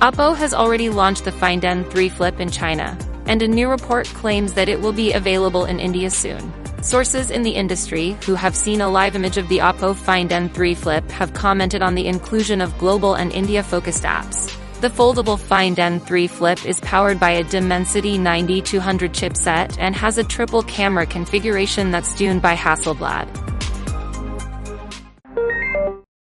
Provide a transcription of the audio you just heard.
Oppo has already launched the Find N3 Flip in China, and a new report claims that it will be available in India soon. Sources in the industry, who have seen a live image of the Oppo Find N3 Flip, have commented on the inclusion of global and India-focused apps. The foldable Find N3 Flip is powered by a Dimensity 9200 chipset and has a triple camera configuration that's tuned by Hasselblad.